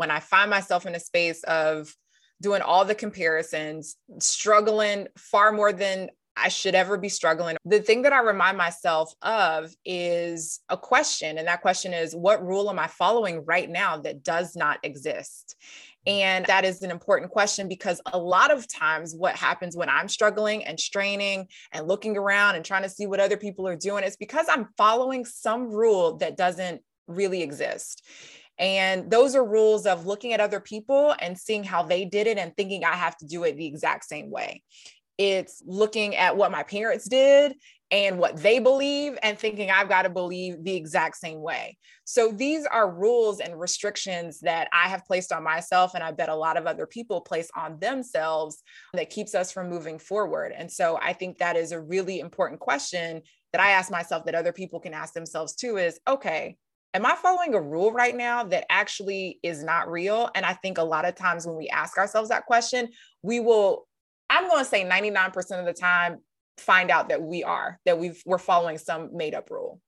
when I find myself in a space of doing all the comparisons, struggling far more than I should ever be struggling. The thing that I remind myself of is a question. And that question is what rule am I following right now that does not exist? And that is an important question because a lot of times, what happens when I'm struggling and straining and looking around and trying to see what other people are doing is because I'm following some rule that doesn't really exist. And those are rules of looking at other people and seeing how they did it and thinking I have to do it the exact same way. It's looking at what my parents did and what they believe and thinking I've got to believe the exact same way. So these are rules and restrictions that I have placed on myself and I bet a lot of other people place on themselves that keeps us from moving forward. And so I think that is a really important question that I ask myself that other people can ask themselves too is okay, am I following a rule right now that actually is not real? And I think a lot of times when we ask ourselves that question, we will I'm going to say 99% of the time find out that we are that we've we're following some made up rule